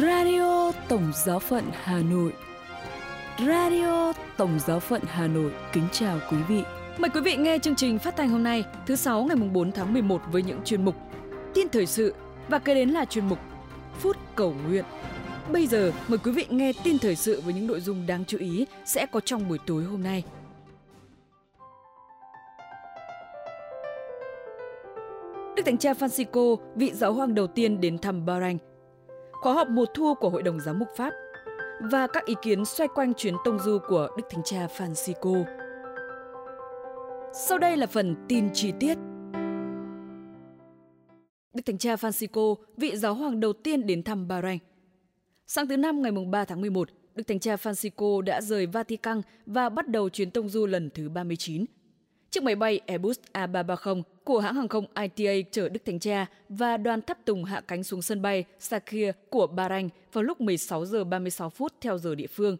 Radio Tổng Giáo phận Hà Nội Radio Tổng Giáo phận Hà Nội kính chào quý vị. Mời quý vị nghe chương trình phát thanh hôm nay, thứ sáu ngày 4 tháng 11 với những chuyên mục Tin thời sự và kế đến là chuyên mục Phút cầu nguyện. Bây giờ mời quý vị nghe tin thời sự với những nội dung đáng chú ý sẽ có trong buổi tối hôm nay. Đức Thánh Cha Francisco, vị giáo hoàng đầu tiên đến thăm Bahrain. Khóa họp mùa thu của Hội đồng Giám mục Pháp và các ý kiến xoay quanh chuyến tông du của Đức Thánh Cha Francisco. Sau đây là phần tin chi tiết. Đức Thánh Cha Francisco, vị giáo hoàng đầu tiên đến thăm Bahrain. Sáng thứ Năm ngày 3 tháng 11, Đức Thánh Cha Francisco đã rời Vatican và bắt đầu chuyến tông du lần thứ 39. Chiếc máy bay Airbus A330 của hãng hàng không ITA chở Đức Thánh Cha và đoàn tháp tùng hạ cánh xuống sân bay Sakir của Bahrain vào lúc 16 giờ 36 phút theo giờ địa phương.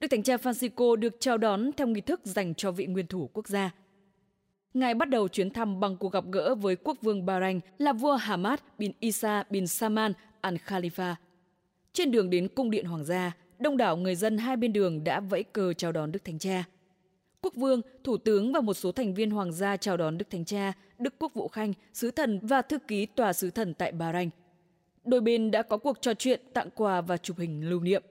Đức Thánh Cha Francisco được chào đón theo nghi thức dành cho vị nguyên thủ quốc gia. Ngài bắt đầu chuyến thăm bằng cuộc gặp gỡ với quốc vương Bahrain là vua Hamad bin Isa bin Salman Al Khalifa. Trên đường đến cung điện hoàng gia, đông đảo người dân hai bên đường đã vẫy cờ chào đón Đức Thánh Cha. Quốc vương, thủ tướng và một số thành viên hoàng gia chào đón Đức Thánh Cha, Đức Quốc vụ Khanh, sứ thần và thư ký tòa sứ thần tại Bahrain. Đôi bên đã có cuộc trò chuyện, tặng quà và chụp hình lưu niệm.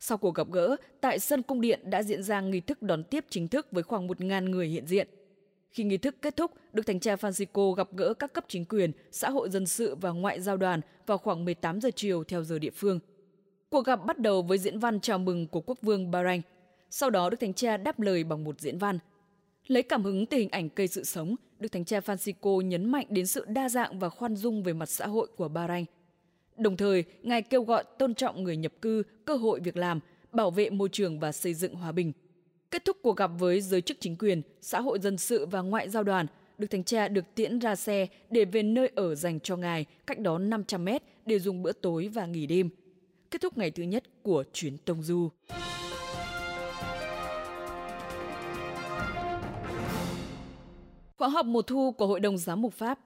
Sau cuộc gặp gỡ, tại sân cung điện đã diễn ra nghi thức đón tiếp chính thức với khoảng 1.000 người hiện diện. Khi nghi thức kết thúc, Đức Thánh Cha Francisco gặp gỡ các cấp chính quyền, xã hội dân sự và ngoại giao đoàn vào khoảng 18 giờ chiều theo giờ địa phương. Cuộc gặp bắt đầu với diễn văn chào mừng của quốc vương Bahrain – sau đó Đức Thánh Cha đáp lời bằng một diễn văn. Lấy cảm hứng từ hình ảnh cây sự sống, Đức Thánh Cha Francisco nhấn mạnh đến sự đa dạng và khoan dung về mặt xã hội của Bahrain. Đồng thời, Ngài kêu gọi tôn trọng người nhập cư, cơ hội việc làm, bảo vệ môi trường và xây dựng hòa bình. Kết thúc cuộc gặp với giới chức chính quyền, xã hội dân sự và ngoại giao đoàn, Đức Thánh Cha được tiễn ra xe để về nơi ở dành cho Ngài, cách đó 500 mét để dùng bữa tối và nghỉ đêm. Kết thúc ngày thứ nhất của chuyến tông du. Khóa họp mùa thu của Hội đồng Giám mục Pháp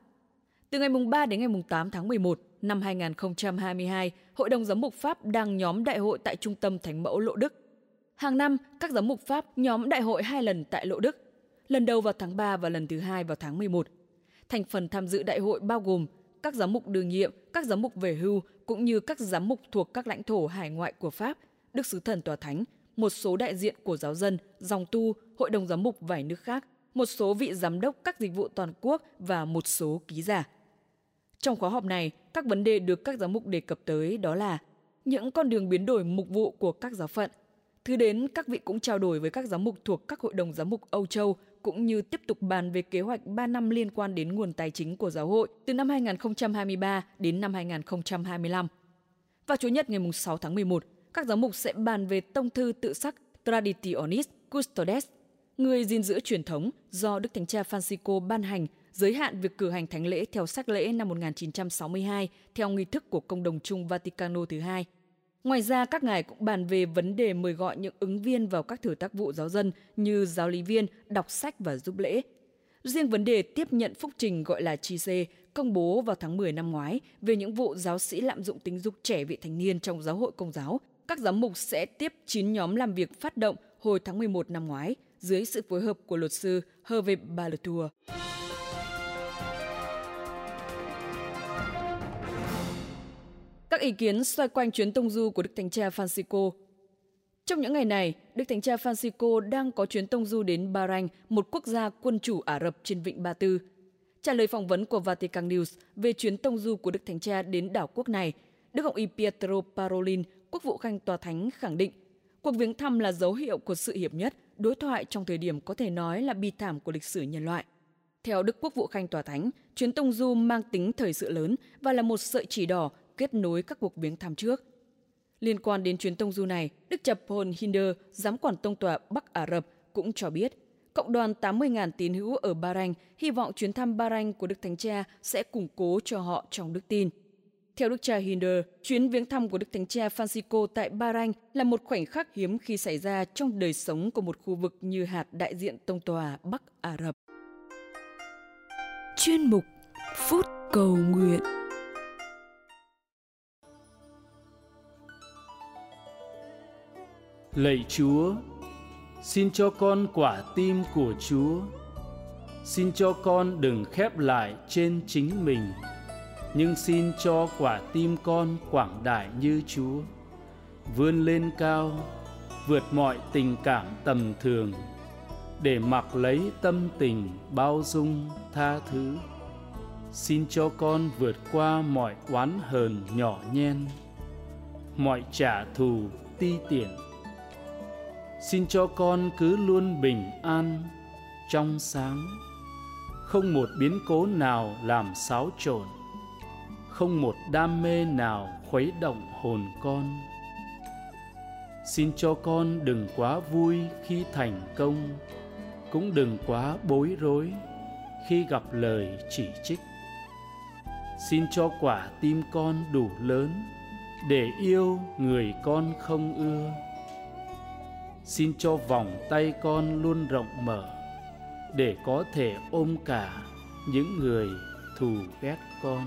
Từ ngày 3 đến ngày 8 tháng 11 năm 2022, Hội đồng Giám mục Pháp đang nhóm đại hội tại Trung tâm Thánh Mẫu Lộ Đức. Hàng năm, các giám mục Pháp nhóm đại hội hai lần tại Lộ Đức, lần đầu vào tháng 3 và lần thứ hai vào tháng 11. Thành phần tham dự đại hội bao gồm các giám mục đương nhiệm, các giám mục về hưu cũng như các giám mục thuộc các lãnh thổ hải ngoại của Pháp, Đức Sứ Thần Tòa Thánh, một số đại diện của giáo dân, dòng tu, hội đồng giám mục vài nước khác, một số vị giám đốc các dịch vụ toàn quốc và một số ký giả. Trong khóa họp này, các vấn đề được các giám mục đề cập tới đó là những con đường biến đổi mục vụ của các giáo phận. Thứ đến, các vị cũng trao đổi với các giám mục thuộc các hội đồng giám mục Âu Châu cũng như tiếp tục bàn về kế hoạch 3 năm liên quan đến nguồn tài chính của giáo hội từ năm 2023 đến năm 2025. Vào Chủ nhật ngày 6 tháng 11, các giám mục sẽ bàn về tông thư tự sắc Traditionis Custodes người gìn giữ truyền thống do Đức Thánh Cha Francisco ban hành giới hạn việc cử hành thánh lễ theo sắc lễ năm 1962 theo nghi thức của Công đồng chung Vaticano thứ hai. Ngoài ra, các ngài cũng bàn về vấn đề mời gọi những ứng viên vào các thử tác vụ giáo dân như giáo lý viên, đọc sách và giúp lễ. Riêng vấn đề tiếp nhận phúc trình gọi là chi xê công bố vào tháng 10 năm ngoái về những vụ giáo sĩ lạm dụng tính dục trẻ vị thành niên trong giáo hội công giáo, các giám mục sẽ tiếp 9 nhóm làm việc phát động hồi tháng 11 năm ngoái – dưới sự phối hợp của luật sư Hervé Balatour. Các ý kiến xoay quanh chuyến tông du của Đức Thánh Cha Francisco trong những ngày này, Đức Thánh Cha Francisco đang có chuyến tông du đến Bahrain, một quốc gia quân chủ Ả Rập trên vịnh Ba Tư. Trả lời phỏng vấn của Vatican News về chuyến tông du của Đức Thánh Cha đến đảo quốc này, Đức Hồng Y Pietro Parolin, quốc vụ khanh tòa thánh khẳng định cuộc viếng thăm là dấu hiệu của sự hiệp nhất, đối thoại trong thời điểm có thể nói là bi thảm của lịch sử nhân loại. Theo Đức Quốc vụ Khanh Tòa Thánh, chuyến tông du mang tính thời sự lớn và là một sợi chỉ đỏ kết nối các cuộc viếng thăm trước. Liên quan đến chuyến tông du này, Đức Chập Hồn Hinder, giám quản tông tòa Bắc Ả Rập, cũng cho biết cộng đoàn 80.000 tín hữu ở Bahrain hy vọng chuyến thăm Bahrain của Đức Thánh Cha sẽ củng cố cho họ trong đức tin. Theo Đức cha Hinder, chuyến viếng thăm của Đức Thánh Cha Francisco tại Bahrain là một khoảnh khắc hiếm khi xảy ra trong đời sống của một khu vực như hạt đại diện tông tòa Bắc Ả Rập. Chuyên mục Phút cầu nguyện Lạy Chúa, xin cho con quả tim của Chúa. Xin cho con đừng khép lại trên chính mình, nhưng xin cho quả tim con quảng đại như Chúa, vươn lên cao, vượt mọi tình cảm tầm thường, để mặc lấy tâm tình bao dung tha thứ. Xin cho con vượt qua mọi oán hờn nhỏ nhen, mọi trả thù ti tiện xin cho con cứ luôn bình an trong sáng không một biến cố nào làm xáo trộn không một đam mê nào khuấy động hồn con. Xin cho con đừng quá vui khi thành công, cũng đừng quá bối rối khi gặp lời chỉ trích. Xin cho quả tim con đủ lớn để yêu người con không ưa. Xin cho vòng tay con luôn rộng mở để có thể ôm cả những người thù ghét con